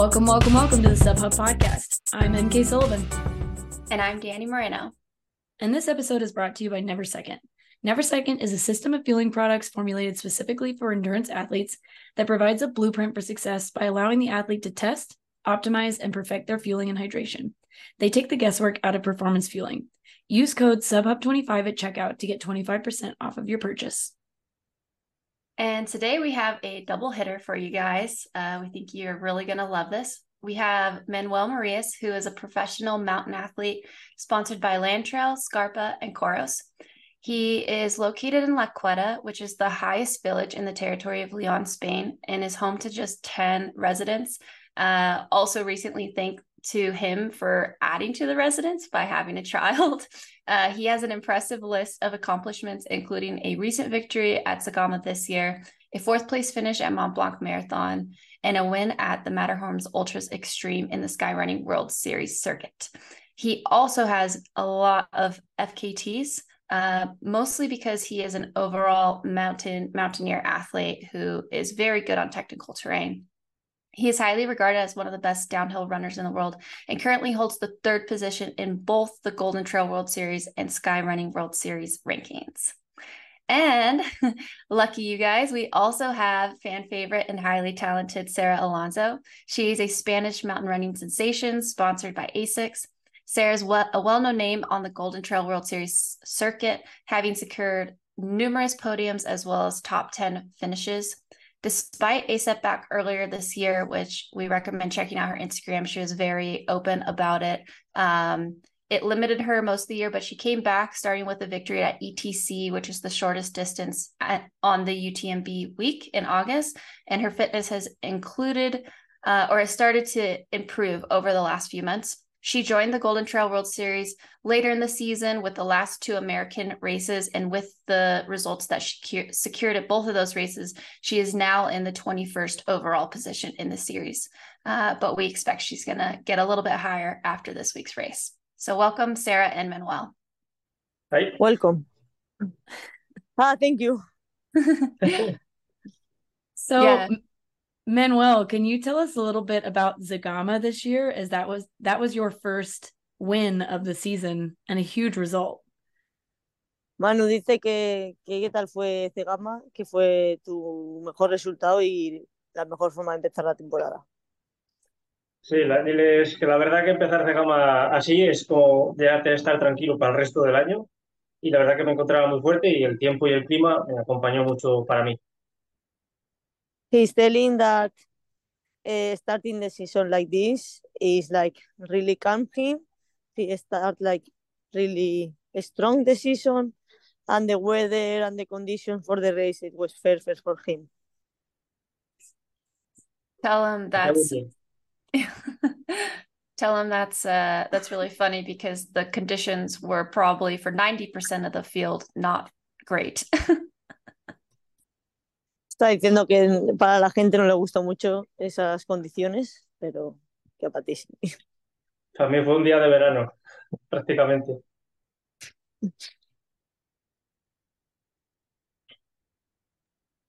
Welcome, welcome, welcome to the SubHub podcast. I'm MK Sullivan. And I'm Danny Moreno. And this episode is brought to you by Never Second. Never Second is a system of fueling products formulated specifically for endurance athletes that provides a blueprint for success by allowing the athlete to test, optimize, and perfect their fueling and hydration. They take the guesswork out of performance fueling. Use code SUBHUB25 at checkout to get 25% off of your purchase. And today we have a double hitter for you guys. Uh, we think you're really going to love this. We have Manuel Merillas, who is a professional mountain athlete sponsored by Lantrail, Scarpa, and Coros. He is located in La Cueta, which is the highest village in the territory of Leon, Spain, and is home to just 10 residents. Uh, also, recently, thank to him for adding to the residents by having a child. Uh, he has an impressive list of accomplishments, including a recent victory at Zegama this year, a fourth place finish at Mont Blanc Marathon, and a win at the Matterhorn's Ultraks Extreme in the Skyrunning World Series circuit. He also has a lot of FKTs, uh, mostly because he is an overall mountain mountaineer athlete who is very good on technical terrain. He is highly regarded as one of the best downhill runners in the world and currently holds the third position in both the Golden Trail World Series and Sky Running World Series rankings. And lucky you guys, we also have fan favorite and highly talented Sara Alonso. She is a Spanish mountain running sensation sponsored by ASICS. Sara's well, a well known name on the Golden Trail World Series circuit, having secured numerous podiums as well as top 10 finishes. Despite a setback earlier this year, which we recommend checking out her Instagram, she was very open about it. Um, it limited her most of the year, but she came back starting with a victory at ETC, which is the shortest distance at, on the UTMB week in August. And her fitness has included uh, or has started to improve over the last few months. She joined the Golden Trail World Series later in the season with the last two American races. And with the results that she secured at both of those races, she is now in the 21st overall position in the series. Uh, but we expect she's going to get a little bit higher after this week's race. So, welcome, Sara and Manuel. Hi. Welcome. ah, thank you. so, yeah. Manuel, can you tell us a little bit about Zegama this year? As that was that was your first win of the season and a huge result. Manu dice que, que qué tal fue Zegama, que fue tu mejor resultado y la mejor forma de empezar la temporada. Sí, la, diles que la verdad que empezar Zegama así es como ya estar tranquilo para el resto del año y la verdad que me encontraba muy fuerte y el tiempo y el clima me acompañó mucho para mí. He's telling that uh, starting the season like this is like really calm him. He start like really strong the season, and the weather and the conditions for the race it was perfect for him. Tell him that's. Tell him that's uh that's really funny because the conditions were probably for 90% of the field not great. está diciendo que para la gente no le gustó mucho esas condiciones, pero que para ti sí. También fue un día de verano, prácticamente.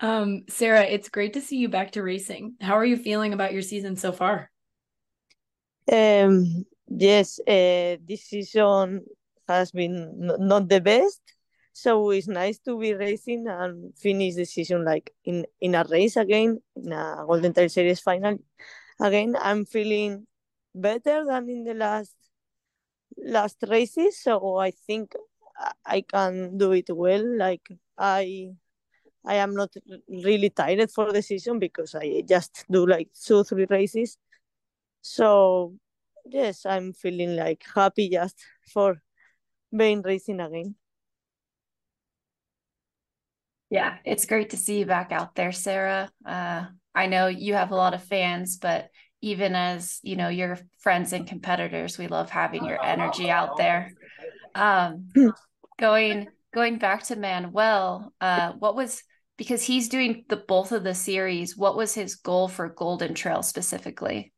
Um, Sarah, it's great to see you back to racing. How are you feeling about your season so far? Um, yes, uh, this season has been not the best, so it's nice to be racing and finish the season like in in a race again in a golden trail series final again. I'm feeling better than in the last last races so i think i can do it well. Like i i am not really tired for the season because i just do like two three races. So yes i'm feeling like happy just for being racing again yeah, it's great to see you back out there, Sara. Uh, I know you have a lot of fans, but even as you know your friends and competitors, we love having your energy out there. Um, going going back to Manuel, uh, what was because he's doing the both of the series. What was his goal for Golden Trail specifically?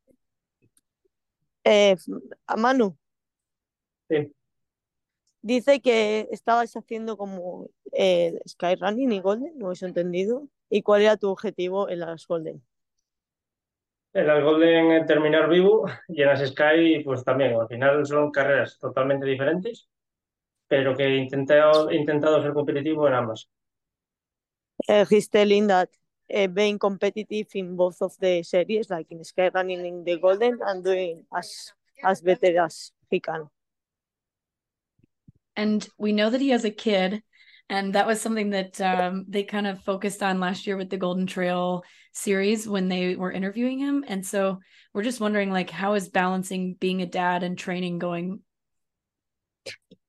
Eh, Manu. Sí. Dice que estabas haciendo como eh, Skyrunning y Golden, no he entendido. ¿Y cuál era tu objetivo en las Golden? En las Golden terminar vivo y en las Sky pues también. Al final son carreras totalmente diferentes, pero que he intentado, he intentado ser competitivo en ambas. Uh, he's telling that uh, being competitive in both of the series, like in Sky Running in the Golden, and doing as as better as he can. And we know that he has a kid, and that was something that um, they kind of focused on last year with the Golden Trail series when they were interviewing him. And so we're just wondering, like, how is balancing being a dad and training going?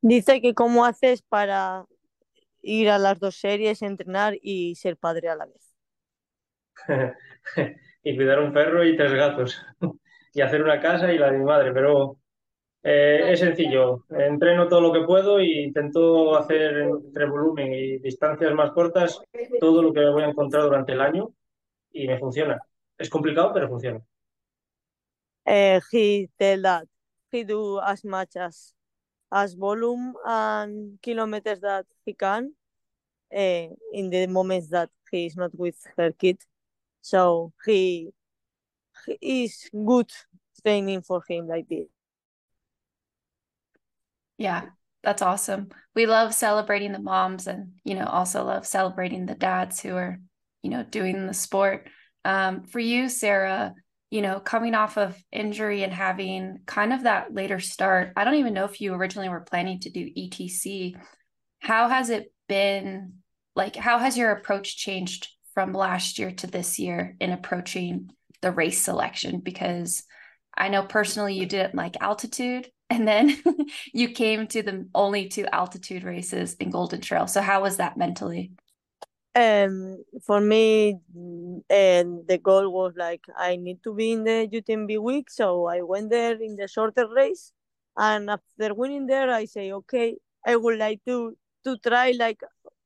Dice que cómo haces para ir a las dos series, entrenar y ser padre a la vez. y cuidar un perro y tres gatos. y hacer una casa y la de mi madre, pero eh, es sencillo. Entreno todo lo que puedo e intento hacer entre volumen y distancias más cortas todo lo que voy a encontrar durante el año y me funciona. Es complicado, pero funciona. Uh, he tell that he do as much as as volume and kilometers that he can uh, in the moments that he is not with her kid. So he, he is good training for him like this. Yeah, that's awesome. We love celebrating the moms and, you know, also love celebrating the dads who are, you know, doing the sport. Um, for you, Sara, you know, coming off of injury and having kind of that later start, I don't even know if you originally were planning to do ETC. How has it been? Like, how has your approach changed from last year to this year in approaching the race selection? Because I know personally you didn't like altitude, and then you came to the only two altitude races in Golden Trail. So, how was that mentally? Um, for me, and the goal was like I need to be in the UTMB week, so I went there in the shorter race, and after winning there, I say, okay, I would like to to try like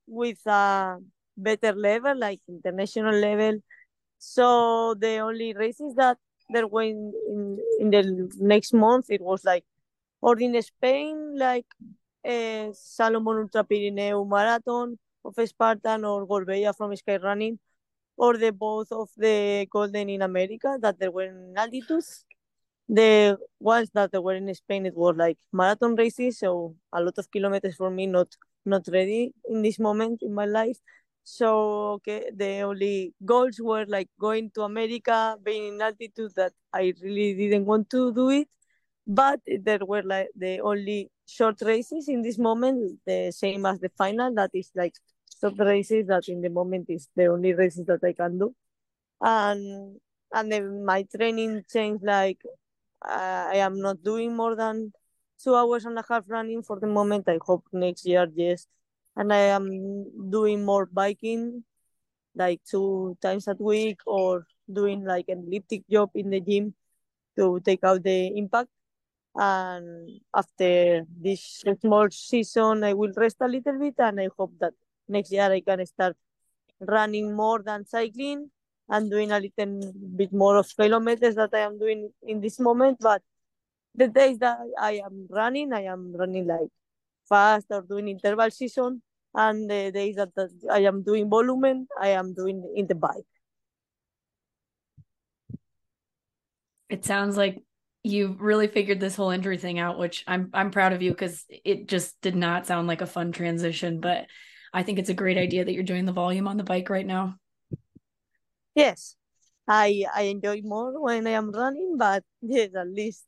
with a better level, like international level. So the only races that there in, in, in the next month, it was like, or in Spain, like uh, Salomon Ultra Pirineu Marathon, of Spartan or Gorbea from Sky Running, or the both of the Golden in America that they were in altitudes. The ones that they were in Spain, it was like marathon races, so a lot of kilometers for me, not not ready in this moment in my life. So okay, the only goals were like going to America, being in altitude that I really didn't want to do it. But there were like the only short races in this moment, the same as the final, that is like short races that in the moment is the only races that I can do. And and then my training changed like uh, I am not doing more than two hours and a half running for the moment. I hope next year, yes. And I am doing more biking, like two times a week, or doing like an elliptic job in the gym to take out the impact. And after this small season, I will rest a little bit, and I hope that next year I can start running more than cycling and doing a little bit more of kilometers that I am doing in this moment. But the days that I am running, I am running like fast or doing interval season. And the days that, I am doing volume, I am doing in the bike. It sounds like you really figured this whole injury thing out, which I'm I'm proud of you because it just did not sound like a fun transition. But I think it's a great idea that you're doing the volume on the bike right now. Yes, I I enjoy more when I am running, but yes, at least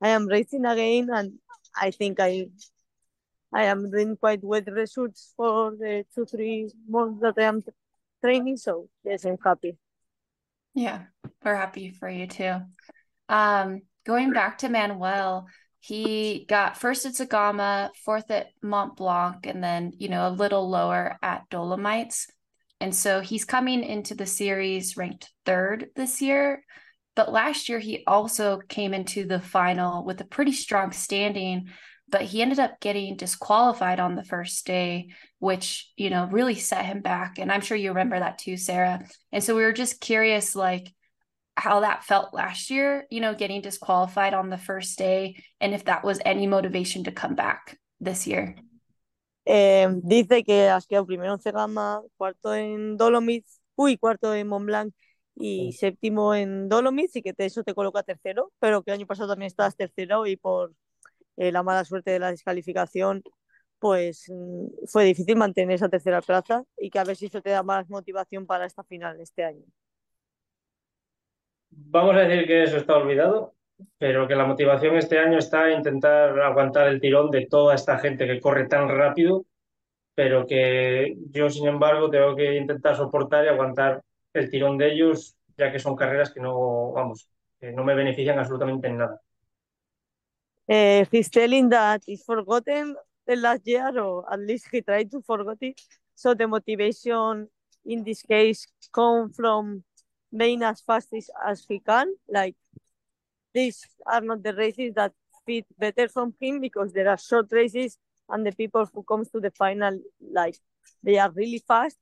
I am racing again, and I think I I am doing quite good results for the two three months that I am training. So yes, I'm happy. Yeah, we're happy for you too. Um, going back to Manuel, he got first at Zegama, fourth at Mont Blanc, and then, you know, a little lower at Dolomites. And so he's coming into the series ranked third this year. But last year, he also came into the final with a pretty strong standing, but he ended up getting disqualified on the first day, which, you know, really set him back. And I'm sure you remember that too, Sara. And so we were just curious, like, how that felt last year, you know, getting disqualified on the first day, and if that was any motivation to come back this year. Eh, dice que has quedado primero en Cegama, cuarto en Dolomites, uy, cuarto en Mont Blanc y séptimo en Dolomites y que eso te coloca tercero, pero que el año pasado también estabas tercero y por eh, la mala suerte de la descalificación pues mm, fue difícil mantener esa tercera plaza y que a ver si eso te da más motivación para esta final este año. Vamos a decir que eso está olvidado, pero que la motivación este año está en intentar aguantar el tirón de toda esta gente que corre tan rápido, pero que yo, sin embargo, tengo que intentar soportar y aguantar el tirón de ellos, ya que son carreras que no, vamos, que no me benefician absolutamente en nada. Uh, he's telling that he's forgotten the last year, or at least he tried to forget it. So the motivation in this case come from being as fast as, as he can. Like these are not the races that fit better from him because there are short races and the people who comes to the final like they are really fast.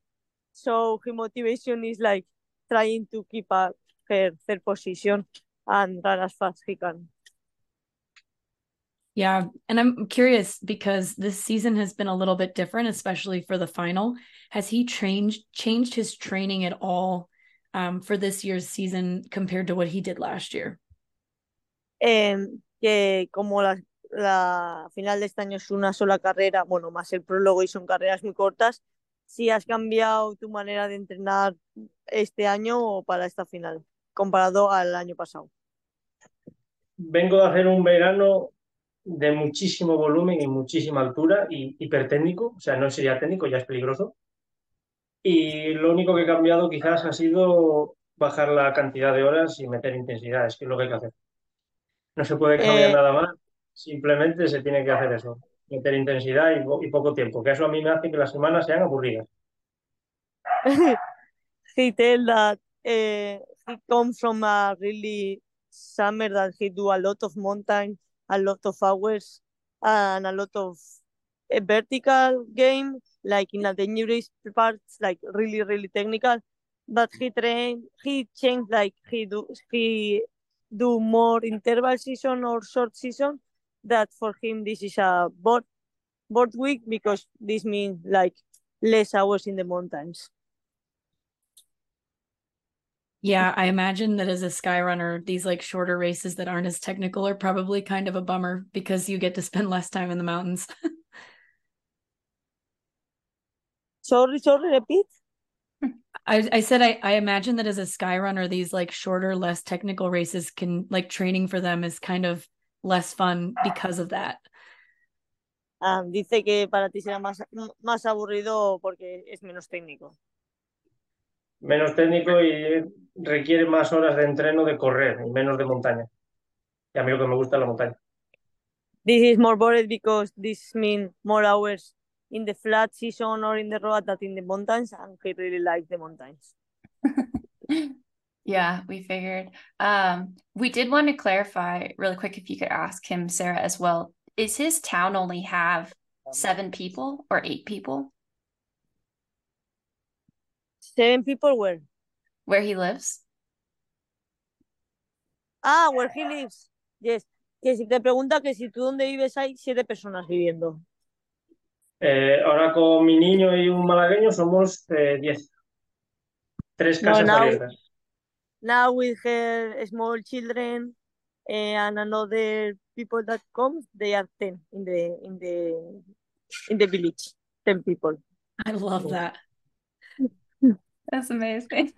So his motivation is like trying to keep up her third position and run as fast as he can. Yeah. And I'm curious because this season has been a little bit different, especially for the final. Has he changed changed his training at all um, for this year's season compared to what he did last year? Eh, que como la, la final de este año es una sola carrera, bueno, más el prólogo y son carreras muy cortas, si has cambiado tu manera de entrenar este año o para esta final, comparado al año pasado. Vengo de hacer un verano de muchísimo volumen y muchísima altura y hipertécnico, o sea, no sería técnico, ya es peligroso. Y lo único que he cambiado quizás ha sido bajar la cantidad de horas y meter intensidad, es que es lo que hay que hacer. No se puede cambiar Eh, nada más, simplemente se tiene que hacer eso, meter intensidad y, po- y poco tiempo, que eso a mí me hace que las semanas sean aburridas. he tell that uh, he comes from a really summer that he do a lot of mountain, a lot of hours, and a lot of a vertical game, like in a dangerous parts, like really really technical. But he train, he changed like he do he do more interval season or short season. That for him this is a board board week because this means like less hours in the mountains. Yeah, I imagine that as a sky runner, these like shorter races that aren't as technical are probably kind of a bummer because you get to spend less time in the mountains. Sorry, sorry, repeat. I, I said I, I imagine that as a sky runner, these like shorter, less technical races can like training for them is kind of less fun because of that. Ah, dice que para ti será más, más aburrido porque es menos técnico. Menos técnico y requiere más horas de entreno de correr y menos de montaña. Y a mí lo que me gusta es la montaña. This is more bored because this means more hours in the flat season or in the road than in the mountains, and he really likes the mountains. Yeah, we figured. Um, we did want to clarify really quick if you could ask him, Sara, as well. Is his town only have seven people or eight people Seven people where? where he lives? Ah, where he lives. Yes. Que si te pregunta que si tú donde vives hay siete personas viviendo. Eh, ahora con mi niño y un malagueño somos eh, 10. Tres No, now- abiertas. Now with her small children eh, and another people that come, they are ten in the in the in the village. Ten people. I love that. That's amazing.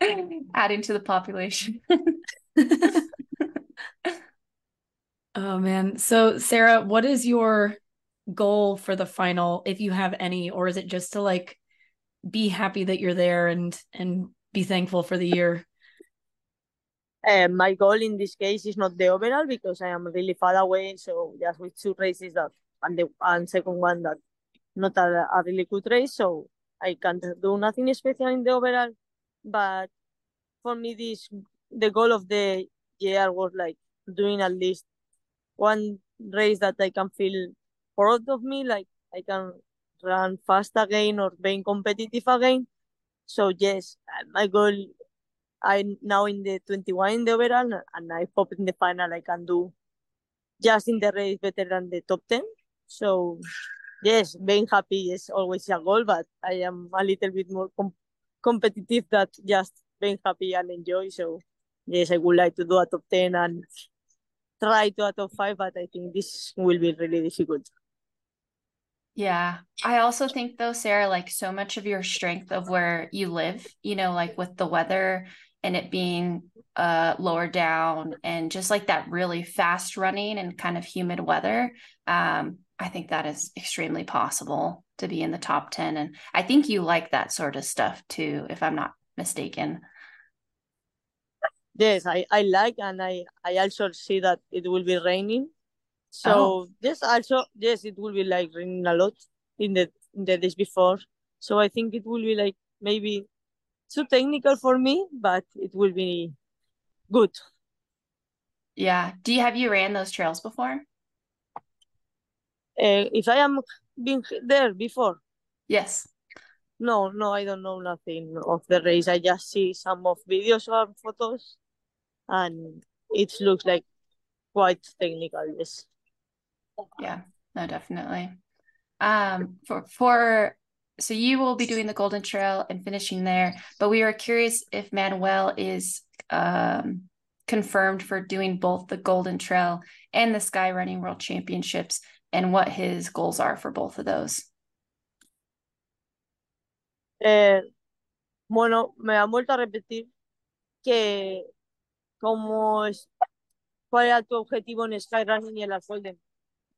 Adding to the population. Oh man. So Sara, what is your goal for the final if you have any or is it just to like be happy that you're there and and be thankful for the year? Uh, my goal in this case is not the overall because I am really far away. So just with two races that and the and second one that not a, a really good race. So I can't do nothing special in the overall. But for me, this the goal of the year was like doing at least one race that I can feel proud of me, like I can run fast again or being competitive again. So yes, my goal I'm now in the 21 in the overall, and I hope in the final I can do just in the race better than the top 10. So, yes, being happy is always a goal, but I am a little bit more com- competitive than just being happy and enjoy. So yes, I would like to do a top ten and try to a top five, but I think this will be really difficult. Yeah. I also think though, Sara, like so much of your strength of where you live, you know, like with the weather and it being uh lower down and just like that really fast running and kind of humid weather. Um, I think that is extremely possible to be in the top 10. And I think you like that sort of stuff too, if I'm not mistaken. Yes, I, I like and I, I also see that it will be raining. So Oh. yes, also yes, it will be like raining a lot in the in the days before. So I think it will be like maybe too technical for me, but it will be good. Yeah. Do you have you ran those trails before? Uh, if I am been there before, Yes. no, no, I don't know nothing of the race. I just see some of videos or photos, and it looks like quite technical. Yes. Yeah. No, definitely. Um for for so you will be doing the Golden Trail and finishing there, but we are curious if Manuel is um confirmed for doing both the Golden Trail and the Sky Running World Championships and what his goals are for both of those. Eh, bueno, me han vuelto a repetir que como es, cuál era tu objetivo en Skyrunning y en la Golden,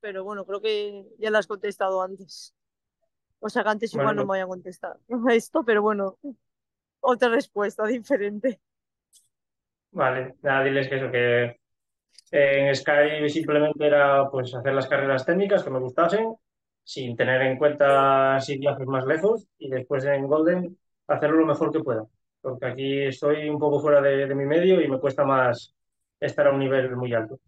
pero bueno, creo que ya lo has contestado antes. O sea que antes igual Bueno, no me vayan a contestar esto, pero bueno, otra respuesta diferente. vale, nada, diles que eso, que en Sky simplemente era pues hacer las carreras técnicas que me gustasen, sin tener en cuenta si viajes más lejos, y después en Golden hacerlo lo mejor que pueda, porque aquí estoy un poco fuera de, de mi medio y me cuesta más estar a un nivel muy alto.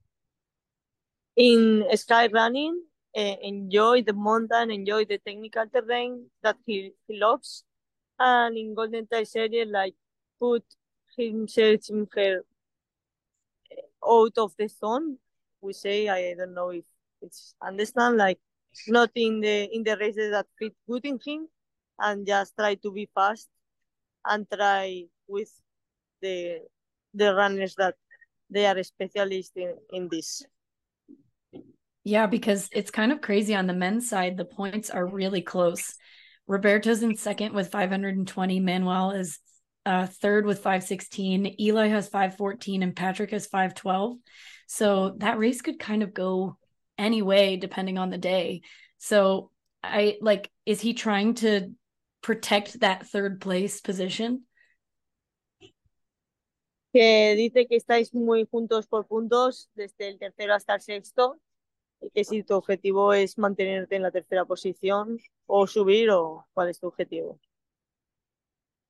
In Skyrunning, eh, enjoy the mountain, enjoy the technical terrain that he, he loves, and in Golden Trail Series, like put himself in her out of the zone. We say I don't know if it's understand like not in the in the races that fit good in him, and just try to be fast and try with the the runners that they are specialists in, in this. Yeah, because it's kind of crazy on the men's side. The points are really close. Roberto's in second with 520. Manuel is uh, third with 516. Eli has 514 and Patrick has 512. So that race could kind of go any way depending on the day. So I like, is he trying to protect that third place position? Que dice que estáis muy juntos por puntos, desde el tercero hasta el sexto, que si tu objetivo es mantenerte en la tercera posición o subir, o cuál es tu objetivo.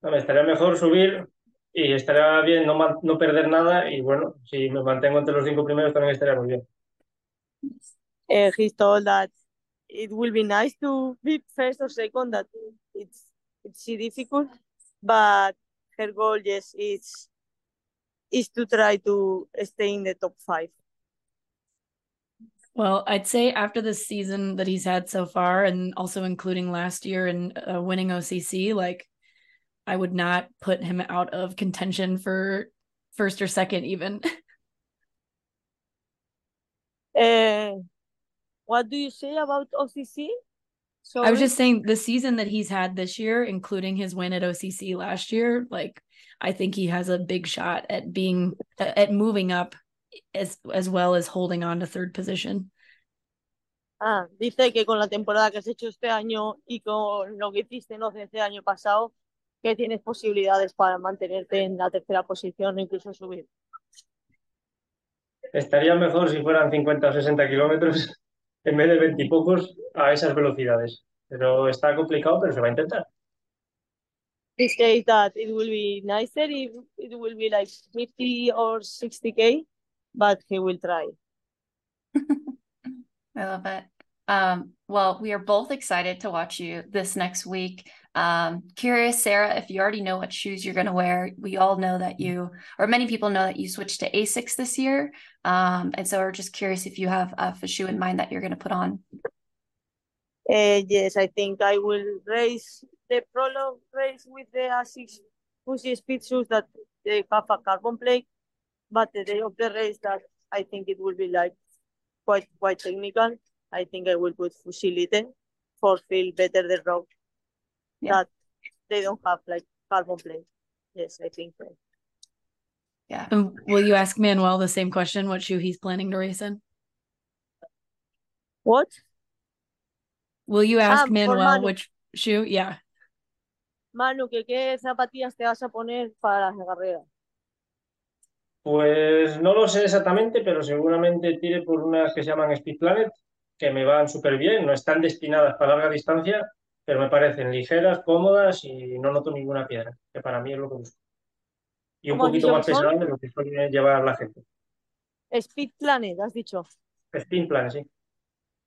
No, me estaría mejor subir y estaría bien no, no perder nada y bueno, si me mantengo entre los cinco primeros también estaría muy bien. uh, he's told that it will be nice to be first or second that it's it's difficult but her goal yes is is to try to stay in the top five Well, I'd say after the season that he's had so far, and also including last year and uh, winning OCC, like I would not put him out of contention for first or second, even. uh, what do you say about OCC so I was just saying the season that he's had this year, including his win at OCC last year, like I think he has a big shot at being at moving up as as well as holding on to third position. ah, dice que con la temporada que has hecho este año y con lo que hiciste no este año pasado que tienes posibilidades para mantenerte en la tercera posición o incluso subir Estaría mejor si fueran 50 o 60 kilómetros en vez de 20 y pocos a esas velocidades. Pero está complicado, pero se va a intentar. he says that it will be nicer if it will be like 50 or 60k, but he will try. I love it. Um, well, we are both excited to watch you this next week. Um, curious, Sara, if you already know what shoes you're going to wear. We all know that you, or many people know that you switched to Asics this year. Um, and so we're just curious if you have a shoe in mind that you're going to put on. Uh, yes, I think I will race the prologue race with the Asics Fujispeed shoes that they have a carbon plate, but the day of the race that I think it will be like quite quite technical. I think I will put Fuji Lite for feel better the road Yeah. that they don't have like carbon plate. Yes, I think so. Yeah. And will you ask Manuel the same question? What shoe he's planning to race in? What? Will you ask Ah, Manuel Manu. which shoe? Yeah. Manu, ¿qué, ¿qué zapatillas te vas a poner para la carrera? Pues no lo sé exactamente, pero seguramente tire por unas que se llaman Speed Planet, que me van súper bien, no están destinadas para larga distancia, pero me parecen ligeras, cómodas y no noto ninguna piedra, que para mí es lo que busco. Y un ¿Cómo has poquito dicho más que son? pesado de lo que suele llevar la gente. Speed Planet, has dicho. Speed Planet, sí.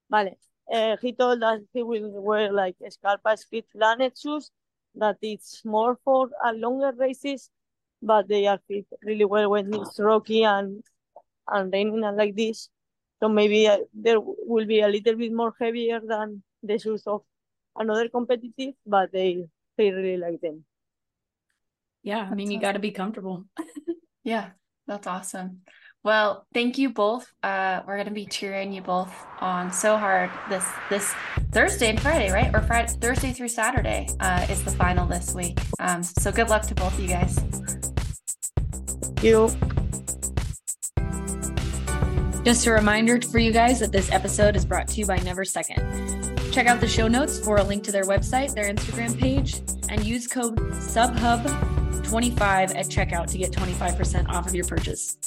Vale. Uh, he told us he will wear like Scarpa Speed Planet shoes, that it's more for uh, longer races, but they are fit really well when it's rocky and and raining and like this. So maybe uh, there will be a little bit more heavier than the shoes of another competitive, but they they really like them. Yeah. I mean, That's you got to be comfortable. Yeah, that's awesome. Well, thank you both. Uh, we're gonna be cheering you both on so hard this this Thursday and Friday, right? Or Friday, Thursday through Saturday uh, is the final this week. Um, so good luck to both of you guys. You Just a reminder for you guys that this episode is brought to you by Never Second. Check out the show notes for a link to their website, their Instagram page, and use code SUBHUB25 at checkout to get 25% off of your purchase.